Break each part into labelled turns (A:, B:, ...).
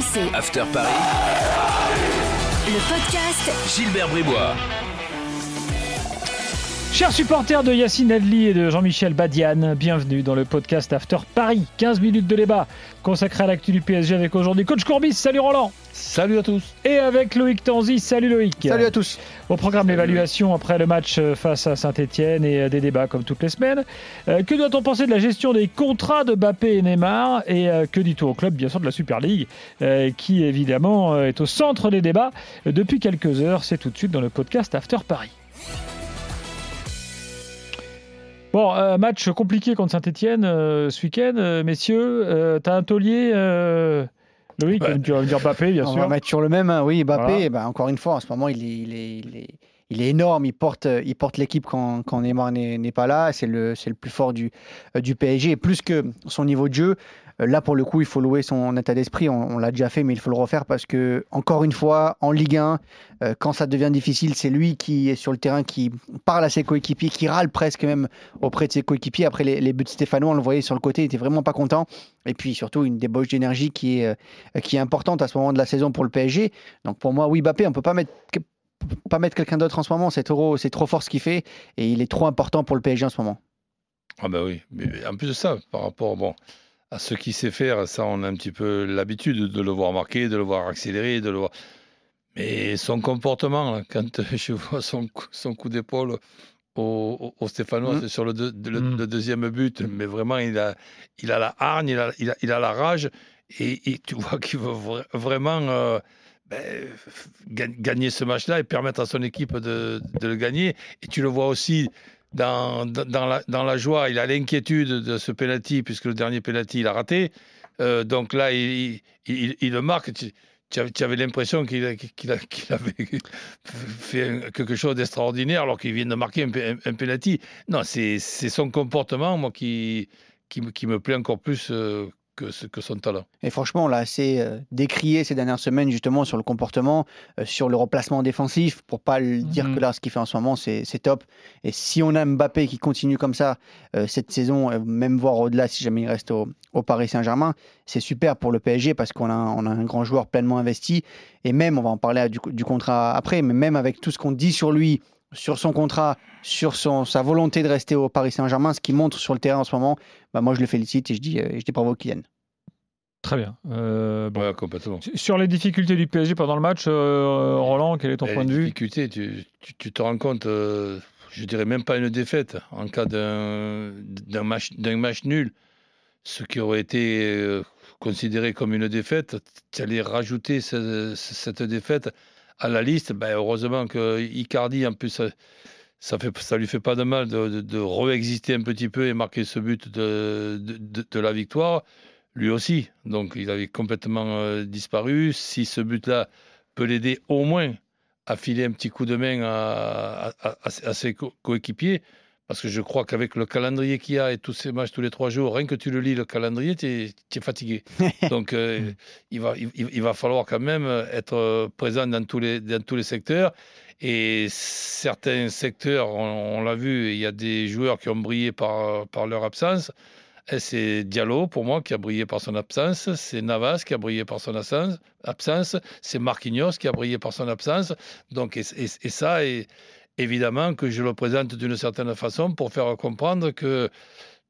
A: RMC.
B: After Paris.
A: Le podcast
B: Gilbert Bribois.
C: Chers supporters de Yacine Adli et de Jean-Michel Badian, bienvenue dans le podcast After Paris. 15 minutes de débat consacré à l'actu du PSG avec aujourd'hui Coach Courbis. Salut Roland.
D: Salut à tous.
C: Et avec Loïc Tanzi. Salut Loïc.
E: Salut à tous.
C: Au programme l'évaluation après le match euh, face à Saint-Etienne et euh, des débats comme toutes les semaines. Euh, que doit-on penser de la gestion des contrats de Bappé et Neymar Et euh, que dit-on au club, bien sûr, de la Super League, euh, qui évidemment est au centre des débats depuis quelques heures. C'est tout de suite dans le podcast After Paris. Bon, euh, match compliqué contre Saint-Etienne ce week-end, euh, messieurs. T'as un taulier,
D: Ouais.
C: tu vas me dire Bappé, bien
E: On
C: sûr.
E: va mettre sur le même. hein. Oui, Mbappé,
C: Voilà.
E: ben, encore une fois, en ce moment, il est, il est, il est, il est énorme. Il porte, il porte l'équipe quand, quand Neymar n'est n'est pas là. C'est le, plus fort du, euh, du PSG. Et plus que son niveau de jeu, euh, là, pour le coup, il faut louer son état d'esprit. On, l'a déjà fait, mais il faut le refaire parce que, encore une fois, en Ligue 1, euh, quand ça devient difficile, c'est lui qui est sur le terrain, qui parle à ses coéquipiers, qui râle presque même auprès de ses coéquipiers. Après les, buts de Stéphano, on le voyait sur le côté, il était vraiment pas content. Et puis surtout, une débauche d'énergie qui est, euh, qui est importante à ce moment de la saison pour le PSG. Donc pour moi, oui, Mbappé, on peut pas mettre pas mettre quelqu'un d'autre en ce moment. C'est trop, c'est trop fort ce qu'il fait et il est trop important pour le PSG en ce moment.
D: Ah ben oui, mais en plus de ça, par rapport bon, à ce qu'il sait faire, ça on a un petit peu l'habitude de le voir marquer, de le voir accélérer, de le voir... Mais son comportement, là, quand je vois son, coup- son coup d'épaule au, au, au Stéphano
E: Mm.
D: c'est sur le, de- le- le deuxième but, mais vraiment il a, il a la hargne, il a, il a, il a la rage, et, et tu vois qu'il veut vra- vraiment euh, ben, gagner ce match-là et permettre à son équipe de, de le gagner. Et tu le vois aussi dans, dans, la, dans la joie, il a l'inquiétude de ce penalty, puisque le dernier penalty, il a raté. Euh, donc là, il, il, le marque. Tu, tu avais, l'impression qu'il qu'il avait fait quelque chose d'extraordinaire alors qu'il vient de marquer un, un, penalty. Non, c'est son comportement, moi, qui, qui, me- qui me plaît encore plus euh, que, que son talent.
E: Et franchement, on l'a assez euh, décrié ces dernières semaines justement sur le comportement, euh, sur le replacement défensif, pour pas le dire
C: Mhm.
E: que là, ce qu'il fait en ce moment, c'est c'est top. Et si on a Mbappé qui continue comme ça euh, cette saison, même voire au-delà, si jamais il reste au, au Paris Saint-Germain, c'est super pour le PSG parce qu'on a, un- on a un grand joueur pleinement investi. Et même, on va en parler du, du contrat après, mais même avec tout ce qu'on dit sur lui, sur son contrat, sur son, sa volonté de rester au Paris Saint-Germain, ce qu'il montre sur le terrain en ce moment, bah, moi je le félicite et je dis, euh, je dis bravo Kylian.
C: Très bien. Euh, bon.
D: Ouais, complètement.
C: Sur les difficultés du PSG pendant le match, euh, Roland, quel est ton
D: Et
C: point de
D: les
C: vue?
D: difficultés, tu, tu- tu te rends compte, euh, je dirais même pas une défaite, en cas d'un d'un match, d'un match nul, ce qui aurait été euh, considéré comme une défaite, tu allais rajouter ce- cette défaite à la liste. Ben, heureusement que Icardi, en plus, ça, ça, lui fait pas de mal de, de, de réexister un petit peu et marquer ce but de, de, la victoire. Lui aussi. Donc, il avait complètement euh, disparu. Si ce but-là peut l'aider au moins à filer un petit coup de main à, à- à- à ses co- coéquipiers. Parce que je crois qu'avec le calendrier qu'il y a et tous ces matchs tous les trois jours, rien que tu le lis, le calendrier, tu es, fatigué. Donc, euh, il, va, il, il va falloir quand même être euh, présent dans tous les, dans tous les secteurs. Et certains secteurs, on, on l'a vu, il y a des joueurs qui ont brillé par, par leur absence. C'est Diallo, pour moi, qui a brillé par son absence. C'est Navas qui a brillé par son absence. absence. C'est Marquinhos qui a brillé par son absence. Donc, et, et- et ça, et, évidemment, que je le présente d'une certaine façon pour faire comprendre que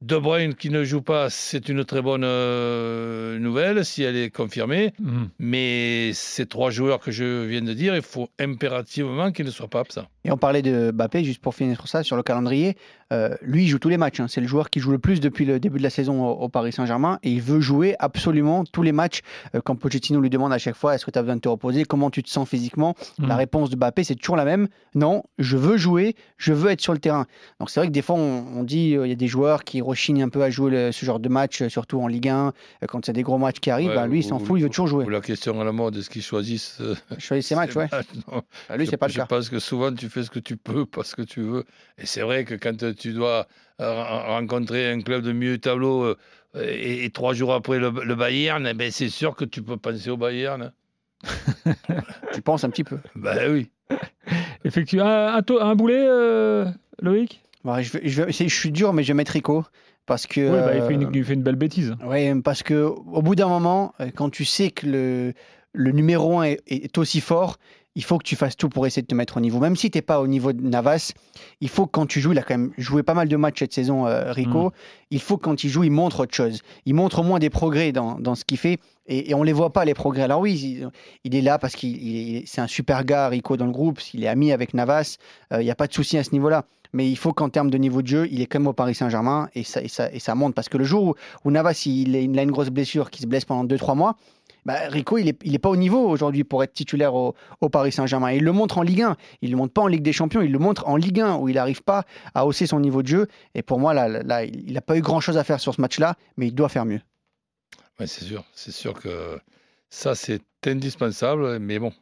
D: De Bruyne qui ne joue pas, c'est une très bonne euh, nouvelle si elle est confirmée.
C: Mhm.
D: Mais ces trois joueurs que je viens de dire, il faut impérativement qu'ils ne soient pas absents.
E: Et on parlait de Mbappé, juste pour finir sur ça, sur le calendrier. Euh, lui, il joue tous les matchs. hein. C'est le joueur qui joue le plus depuis le début de la saison au, au Paris Saint-Germain. Et il veut jouer absolument tous les matchs. Euh, quand Pochettino lui demande à chaque fois est-ce que tu as besoin de te reposer? Comment tu te sens physiquement? La
C: Mhm.
E: réponse de Mbappé, c'est toujours la même. Non, je veux jouer, je veux être sur le terrain. Donc c'est vrai que des fois, on, on dit euh, il y a des joueurs qui rechignent un peu à jouer le- ce genre de match, euh, surtout en Ligue 1. euh, quand il y a des gros matchs qui arrivent,
D: Ouais,
E: bah, lui, il s'en
D: ou-
E: fout, il veut toujours jouer.
D: Ou la question à la mode, est-ce qu'ils choisissent euh,
E: Choisis ses matchs,
D: ces
E: ouais.
D: non.
E: Bah, lui,
D: je,
E: c'est pas le
D: je
E: cas.
D: pense que souvent tu fais ce que tu peux parce que tu veux. Et c'est vrai que quand euh, tu dois ren- rencontrer un club de milieu de tableau et, et trois jours après le, le Bayern, eh ben c'est sûr que tu peux penser au Bayern.
E: Tu penses un petit peu.
D: Ben oui.
C: Effectivement. Un, un, un boulet, euh, Loïc?
E: Bon, je, vais- je, vais- c'est- je suis dur, mais je vais mettre Rico. Parce que.
C: Oui, bah, il, fait une,
E: euh,
C: il fait une belle bêtise.
E: Ouais, parce que au bout d'un moment, euh, quand tu sais que le, le numéro 1 est, est aussi fort, il faut que tu fasses tout pour essayer de te mettre au niveau. Même si tu n'es pas au niveau de Navas, il faut que quand tu joues, il a quand même joué pas mal de matchs cette saison, euh, Rico,
C: Mm.
E: il faut que quand il joue, il montre autre chose. Il montre au moins des progrès dans, dans ce qu'il fait. Et, et on ne les voit pas, les progrès. Alors oui, il, il est là parce qu'il il est- c'est un super gars, Rico, dans le groupe. Il est ami avec Navas. Euh, Il n'y a pas de souci à ce niveau-là. Mais il faut qu'en termes de niveau de jeu, il est quand même au Paris Saint-Germain et ça, et, ça, et ça monte. Parce que le jour où, où Navas il, a une grosse blessure, qu'il se blesse pendant 2-3 mois, bah, Rico, il n'est il est pas au niveau aujourd'hui pour être titulaire au, au Paris Saint-Germain. Il le montre en Ligue 1. Il ne le montre pas en Ligue des Champions. Il le montre en Ligue 1 où il n'arrive pas à hausser son niveau de jeu. Et pour moi, là, là il n'a pas eu grand-chose à faire sur ce match-là, mais il doit faire mieux.
D: C'est sûr, c'est sûr que ça c'est indispensable, mais bon.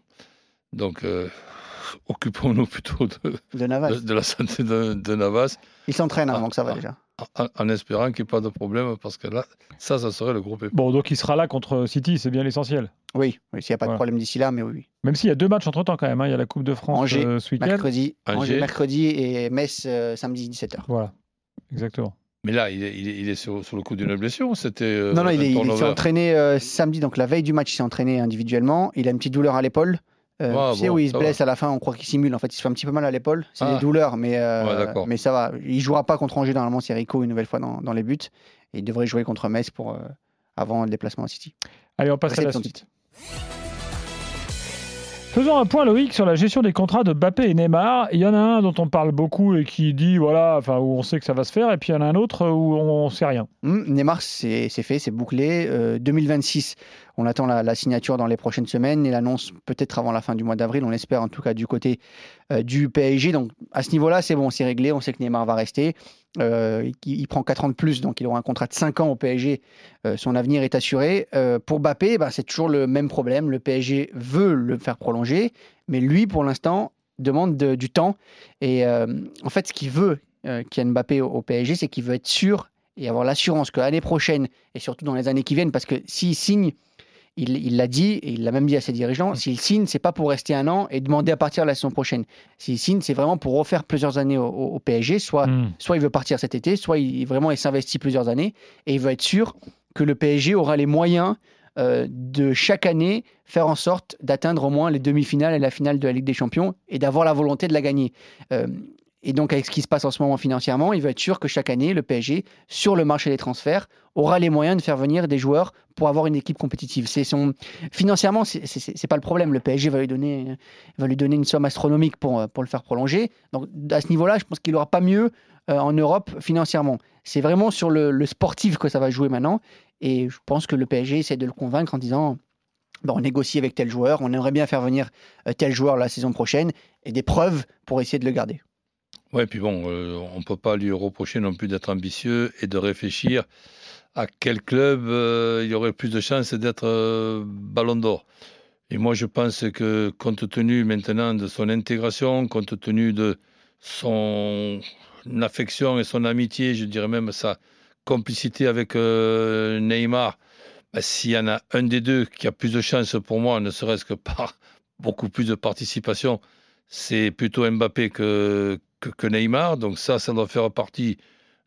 D: Donc euh, occupons-nous plutôt de,
E: De
D: la santé de, de Navas
E: Il s'entraîne, hein,
D: Ah,
E: donc ça va
D: ah.
E: déjà.
D: En, en espérant qu'il n'y ait pas de problème parce que là, ça, ça serait le pépin.
C: Bon, donc il sera là contre City, c'est bien l'essentiel.
E: Oui, oui s'il n'y a pas
C: Voilà.
E: de problème d'ici là, mais oui.
C: Même s'il y a deux matchs entre temps quand même. hein. Il y a la Coupe de France
E: Angers,
C: euh, ce week-end.
E: Mercredi,
D: Angers.
E: Angers, mercredi et Metz euh, samedi 17h.
C: Voilà, exactement.
D: Mais là, il est, il est, il est sur, sur le coup d'une blessure. C'était euh,
E: non, non, il,
D: un
E: est- il s'est entraîné euh, samedi, donc la veille du match, il s'est entraîné individuellement. Il a une petite douleur à l'épaule. Euh,
D: Ah,
E: tu sais
D: bon,
E: où il se blesse à la fin, on croit qu'il simule. En fait, il se fait un petit peu mal à l'épaule. C'est
D: Ah.
E: des douleurs, mais, euh,
D: Ouais,
E: mais ça va. Il jouera pas contre Angers, normalement, c'est Rico une nouvelle fois dans, dans les buts. Et il devrait jouer contre Metz pour, euh, avant le déplacement à City.
C: Allez, on passe à la suite. Faisons un point, Loïc, sur la gestion des contrats de Mbappé et Neymar. Il y en a un dont on parle beaucoup et qui dit, voilà, enfin, où on sait que ça va se faire, et puis il y en a un autre où on ne sait rien.
E: Hum, Neymar, c'est fait, c'est bouclé. Euh, 2026, on attend la, signature dans les prochaines semaines et l'annonce peut-être avant la fin du mois d'avril. On espère en tout cas du côté euh, du PSG. Donc à ce niveau-là, c'est bon, c'est réglé. On sait que Neymar va rester. Euh, il, prend 4 ans de plus, donc il aura un contrat de 5 ans au PSG. Euh, son avenir est assuré. Euh, pour Mbappé, ben, c'est toujours le même problème. Le PSG veut le faire prolonger, mais lui, pour l'instant, demande de- du temps. Et en fait, ce qu'il veut, Kylian Mbappé au, au PSG, c'est qu'il veut être sûr et avoir l'assurance que l'année prochaine, et surtout dans les années qui viennent, parce que s'il signe, il l'a dit, et il l'a même dit à ses dirigeants, s'il signe, c'est pas pour rester un an et demander à partir la saison prochaine. S'il signe, c'est vraiment pour refaire plusieurs années au, PSG, soit,
C: Hmm.
E: soit il veut partir cet été, soit il, vraiment il s'investit plusieurs années, et il veut être sûr que le PSG aura les moyens euh, de chaque année faire en sorte d'atteindre au moins les demi-finales et la finale de la Ligue des Champions, et d'avoir la volonté de la gagner. Euh, et donc, avec ce qui se passe en ce moment financièrement, il veut être sûr que chaque année, le PSG, sur le marché des transferts, aura les moyens de faire venir des joueurs pour avoir une équipe compétitive. C'est financièrement, c'est- c'est pas le problème. Le PSG va lui donner, va lui donner une somme astronomique pour, euh, pour le faire prolonger. Donc, à ce niveau-là, je pense qu'il n'aura pas mieux euh, en Europe financièrement. C'est vraiment sur le, sportif que ça va jouer maintenant. Et je pense que le PSG essaie de le convaincre en disant. Bon, on négocie avec tel joueur, on aimerait bien faire venir euh, tel joueur la saison prochaine et des preuves pour essayer de le garder.
D: Ouais, puis bon, euh, on ne peut pas lui reprocher non plus d'être ambitieux et de réfléchir à quel club euh, il y aurait plus de chances d'être euh, ballon d'or. Et moi, je pense que compte tenu maintenant de son intégration, compte tenu de son affection et son amitié, je dirais même sa complicité avec euh, Neymar, bah, s'il y en a un des deux qui a plus de chances pour moi, ne serait-ce que par beaucoup plus de participation, c'est plutôt Mbappé que, que, que Neymar. Donc ça, ça doit faire partie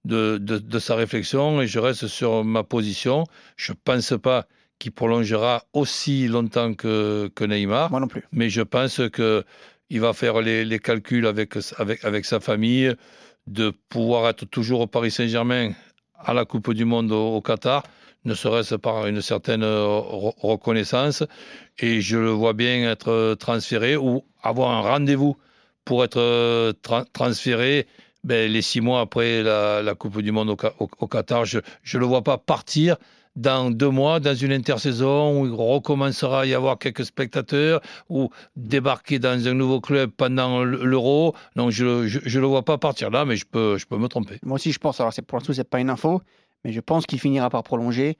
D: de, de, de, sa réflexion et je reste sur ma position. Je ne pense pas qu'il prolongera aussi longtemps que, que Neymar.
E: Moi non plus.
D: Mais je pense qu'il va faire les, les, calculs avec, avec, avec sa famille, de pouvoir être toujours au Paris Saint-Germain à la Coupe du Monde au, au Qatar, ne serait-ce par une certaine reconnaissance. Et je le vois bien être transféré ou avoir un rendez-vous pour être tra transféré ben, les six mois après la, Coupe du Monde au, Qatar. Je ne le vois pas partir dans deux mois, dans une intersaison où il recommencera à y avoir quelques spectateurs, ou débarquer dans un nouveau club pendant l'Euro. Non, je ne le vois pas partir là, mais je peux, je peux me tromper.
E: Moi aussi, je pense. Alors, pour l'instant, ce n'est pas une info, mais je pense qu'il finira par prolonger,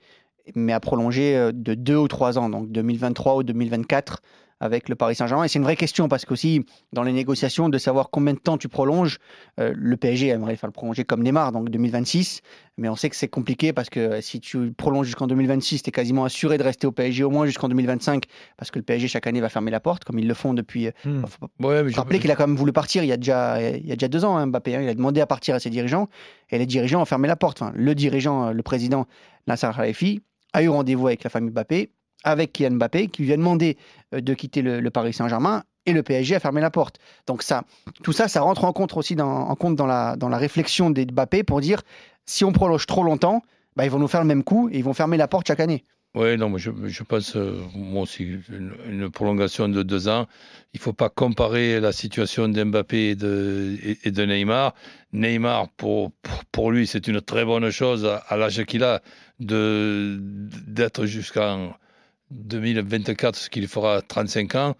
E: mais à prolonger de deux ou trois ans, donc 2023 ou 2024. Avec le Paris Saint-Germain. Et c'est une vraie question parce qu'aussi, dans les négociations, de savoir combien de temps tu prolonges, euh, le PSG aimerait faire le prolonger comme Neymar, donc 2026. Mais on sait que c'est compliqué parce que si tu prolonges jusqu'en 2026, tu es quasiment assuré de rester au PSG au moins jusqu'en 2025 parce que le PSG chaque année va fermer la porte, comme ils le font depuis.
C: Hmm.
E: faut pas-
D: Ouais, je-
E: Rappelez qu'il a quand même voulu partir il y a déjà, il y a déjà deux ans, hein, Mbappé. hein. Il a demandé à partir à ses dirigeants et les dirigeants ont fermé la porte. Enfin, le dirigeant, euh, le président Nasser Khalifi, a eu rendez-vous avec la famille Mbappé, avec Kylian Mbappé, qui lui a demandé euh, de quitter le, Paris Saint-Germain et le PSG a fermé la porte. Donc ça, tout ça, ça rentre en compte aussi dans, en compte dans la, dans la réflexion des Mbappé pour dire si on prolonge trop longtemps, bah, ils vont nous faire le même coup et ils vont fermer la porte chaque année.
D: Oui, non, mais je, je pense, euh, moi aussi, une, prolongation de deux ans. Il ne faut pas comparer la situation d'Mbappé et de, et, et de Neymar. Neymar, pour, pour, lui, c'est une très bonne chose à, l'âge qu'il a d'être jusqu'en 2024, ce qu'il fera 35 ans.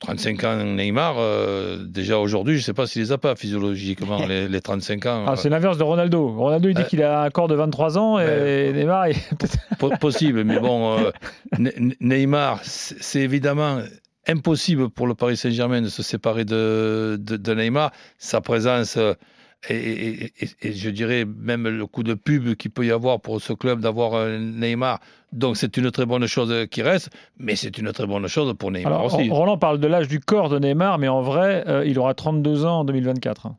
D: 35 ans Neymar, euh, déjà aujourd'hui, je ne sais pas s'il les a pas physiologiquement, les, les 35 ans.
C: Ah, c'est l'inverse de Ronaldo. Ronaldo, il dit
D: Euh,
C: qu'il a un corps de 23 ans et
D: ouais.
C: Neymar, il...
D: possible, mais bon, euh, Ne- Ne- Neymar, c'est c'est évidemment impossible pour le Paris Saint-Germain de se séparer de, de, de Neymar. Sa présence euh, et, et- et- et je dirais même le coup de pub qu'il peut y avoir pour ce club d'avoir Neymar. Donc c'est une très bonne chose qui reste, mais c'est une très bonne chose pour Neymar
C: Alors,
D: aussi.
C: Roland parle de l'âge du corps de Neymar, mais en vrai, euh, il aura 32 ans en 2024. hein.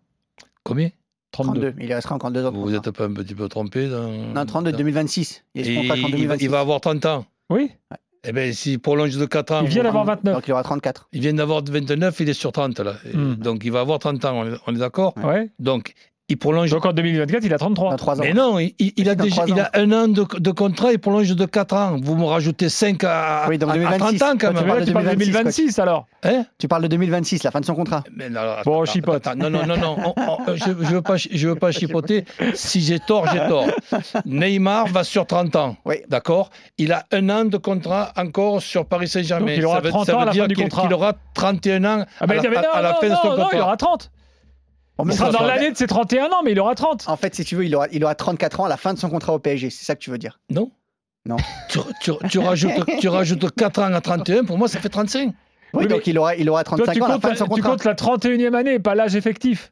D: Combien?
C: 32.
E: 32. Il restera encore deux ans.
D: Vous vous êtes pas un petit peu trompé dans,
E: Non, 32,
D: dans-
E: 2026. Il y a ce
D: Et
E: contrat qu'en
D: il, va,
E: 2026.
D: il va avoir 30 ans.
C: Oui,
D: Eh bien, s'il prolonge de 4 ans,
C: il vient d'avoir 29.
E: Donc il aura 34.
D: Il vient d'avoir 29, il est sur 30 là.
C: Hmm.
D: Donc il va avoir 30 ans, on est, est d'accord?
C: Ouais.
D: Donc il prolonge.
C: Donc en 2024, il a 33.
E: Dans 3 ans.
D: Mais non, il, il- il a déjà il a un an de, de contrat, il prolonge de 4 ans. Vous me rajoutez 5 à,
E: Oui, donc
D: à- à
E: 2026.
D: 30 ans quand même.
C: tu parles de
E: 2026,
C: 2026 alors
D: Hein
E: Tu parles de 2026, la fin de son contrat.
D: Mais non, alors,
C: Bon,
D: attends,
C: chipote.
D: attends, non, non, non, non. on- on- je ne veux pas, je veux pas chipoter. Si j'ai tort, j'ai tort. Neymar va sur 30 ans.
E: Oui.
D: D'accord? Il a un an de contrat encore sur Paris Saint-Germain.
C: Donc, il aura
D: ça veut,
C: 30
D: ça
C: ans à
D: veut
C: la
D: dire
C: fin du
D: qu'il
C: contrat.
D: aura 31 ans à, la, fin de son
C: non,
D: contrat.
C: il aura 30. Il sera dans l'année de ses 31 ans, mais il aura 30.
E: En fait, si tu veux, il aura, il aura 34 ans à la fin de son contrat au PSG. C'est ça que tu veux dire?
D: Non
E: Non.
D: Tu, tu- tu rajoutes, tu rajoutes 4 ans à 31, pour moi, ça fait 35.
E: Oui,
C: Oui,
E: donc il aura, il aura
C: Toi,
E: 35
C: tu
E: ans à la fin de son
C: la, tu
E: contrat.
C: comptes la 31e année, pas l'âge effectif.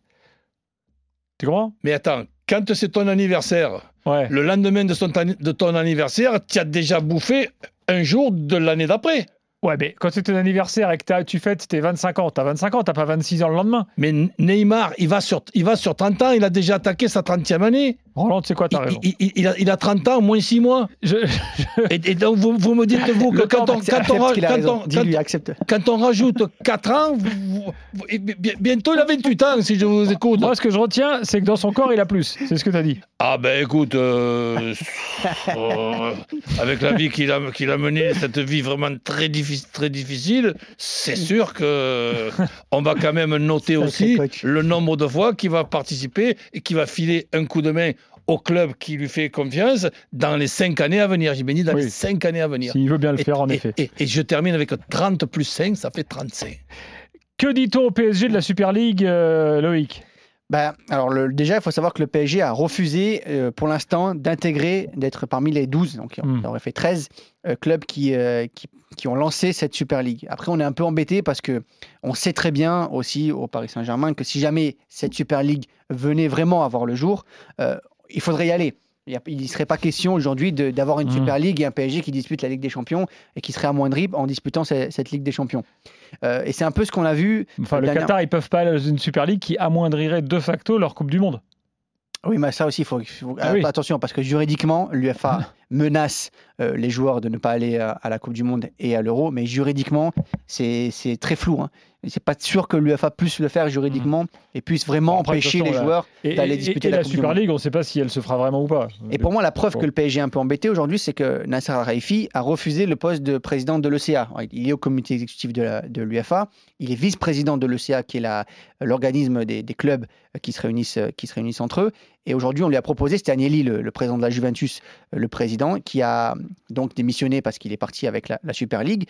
C: Tu comprends?
D: Mais attends, quand c'est ton anniversaire,
C: Ouais.
D: le lendemain de, son de ton anniversaire, tu as déjà bouffé un jour de l'année d'après.
C: Ouais, mais quand c'est ton anniversaire et que tu fêtes tes 25 ans, t'as 25 ans, t'as pas 26 ans le lendemain.
D: Mais Neymar, il va, sur, il va sur 30 ans, il a déjà attaqué sa 30e année.
C: Roland, tu sais quoi,
D: Il,
C: t'as raison.
D: il- il- il a, il a 30 ans, moins 6 mois.
C: Je-
D: Et, et donc, vous, vous me dites, vous, que quand on, quand quand quand- quand rajoute 4 ans, vous- vous- bientôt il a 28 ans, si je vous écoute.
C: Moi, ce que je retiens, c'est que dans son corps, il a plus. C'est ce que t'as dit.
D: Ah ben écoute, euh, euh, avec la vie qu'il a, qu'il a menée, cette vie vraiment très, diffi- très difficile, c'est sûr que on va quand même noter aussi le nombre de fois qu'il va participer et qu'il va filer un coup de main au club qui lui fait confiance dans les cinq années à venir. J'ai bien dit dans
C: Oui.
D: les cinq années à venir.
C: S'il veut bien le
D: Et,
C: faire, en
D: et-
C: effet.
D: et- et je termine avec 30 plus 5, ça fait 35.
C: Que dit-on au PSG de la Super League, euh, Loïc?
E: Ben, alors le- déjà, il faut savoir que le PSG a refusé euh, pour l'instant d'intégrer, d'être parmi les 12, donc
C: Hmm.
E: il aurait fait 13 euh, clubs qui, euh, qui, qui ont lancé cette Super League. Après, on est un peu embêté parce que on sait très bien aussi au Paris Saint-Germain que si jamais cette Super League venait vraiment à voir le jour, euh, il faudrait y aller. Il ne serait pas question aujourd'hui d'avoir une
C: Hmm.
E: Super League et un PSG qui dispute la Ligue des Champions et qui serait amoindri en disputant ce- cette Ligue des Champions. Euh, et c'est un peu ce qu'on a vu
C: Enfin, le
E: Dernière-
C: Qatar, ils peuvent pas aller dans une Super League qui amoindrirait de facto leur Coupe du Monde.
E: Oui, mais ça aussi, il faut, faut-
C: Ah oui.
E: attention, parce que juridiquement, l'UFA menace euh, les joueurs de ne pas aller à la Coupe du Monde et à l'Euro, mais juridiquement, c'est c'est très flou. Hein. C'est pas sûr que l'UFA puisse le faire juridiquement et puisse vraiment
C: Bon, après, de
E: empêcher les joueurs. D'aller disputer
C: et
E: la
C: Super. League, on ne sait pas si elle se fera vraiment ou pas.
E: Et pour moi, la preuve
C: Bon.
E: que le PSG est un peu embêté aujourd'hui, c'est que Nasser Al-Khelaifi a refusé le poste de président de l'ECA. Il est au comité exécutif de l'UFA. Il est vice-président de l'ECA, qui est l'organisme des, des clubs qui se, réunissent, qui se réunissent entre eux. Et aujourd'hui, on lui a proposé, c'était Agnelli, le, le président de la Juventus, le président, qui a donc démissionné parce qu'il est parti avec la, la Super League.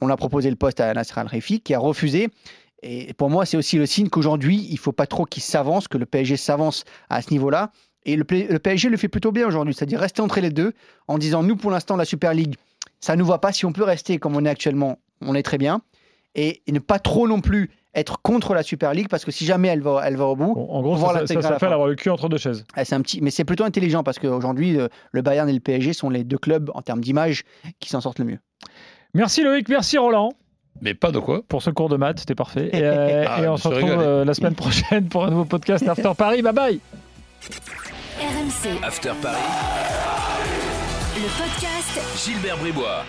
E: On a proposé le poste à Nasser Al-Khelaifi, qui a refusé. Et pour moi, c'est aussi le signe qu'aujourd'hui, il ne faut pas trop qu'il s'avance, que le PSG s'avance à ce niveau-là. Et le, PSG le fait plutôt bien aujourd'hui, c'est-à-dire rester entre les deux en disant nous, pour l'instant, la Super League, ça ne nous va pas. Si on peut rester comme on est actuellement, on est très bien. et, et ne pas trop non plus être contre la Super League parce que si jamais elle va, elle va au bout,
C: Bon, en gros, ça, ça, ça
E: la
C: s'appelle
E: fin.
C: avoir le cul entre deux chaises.
E: eh, c'est un petit, mais c'est plutôt intelligent parce qu'aujourd'hui, euh, le Bayern et le PSG sont les deux clubs en termes d'image qui s'en sortent le mieux.
C: Merci Loïc, merci Roland
D: Mais pas de quoi.
C: pour ce cours de maths, c'était parfait. Et, euh,
D: Ah,
C: et on se retrouve euh, la semaine prochaine pour un nouveau podcast After Paris. Bye bye
A: RMC,
B: After Paris,
A: le podcast
B: Gilbert Bribois.